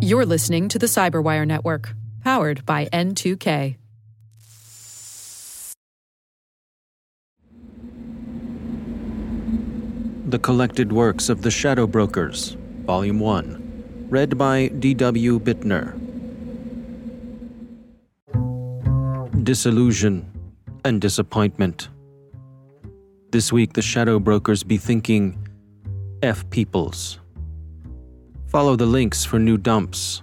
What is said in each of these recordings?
You're listening to the Cyberwire Network, powered by N2K. The Collected Works of the Shadow Brokers, Volume 1, read by D.W. Bittner. Disillusion and disappointment. This week, the Shadow Brokers be thinking F peoples. Follow the links for new dumps,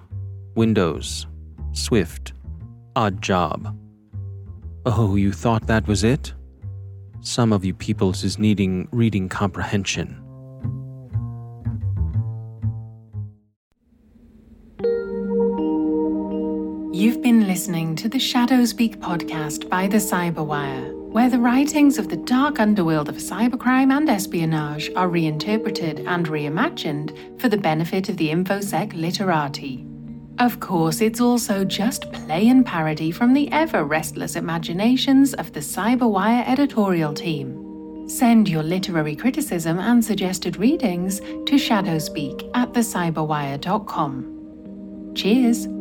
Windows, Swift, Odd Job. Oh, you thought that was it? Some of you peoples is needing reading comprehension. You've been listening to the Shadow Speak podcast by the Cyberwire, where the writings of the dark underworld of cybercrime and espionage are reinterpreted and reimagined for the benefit of the InfoSec literati. Of course, it's also just play and parody from the ever restless imaginations of the Cyberwire editorial team. Send your literary criticism and suggested readings to shadowspeak at thecyberwire.com. Cheers!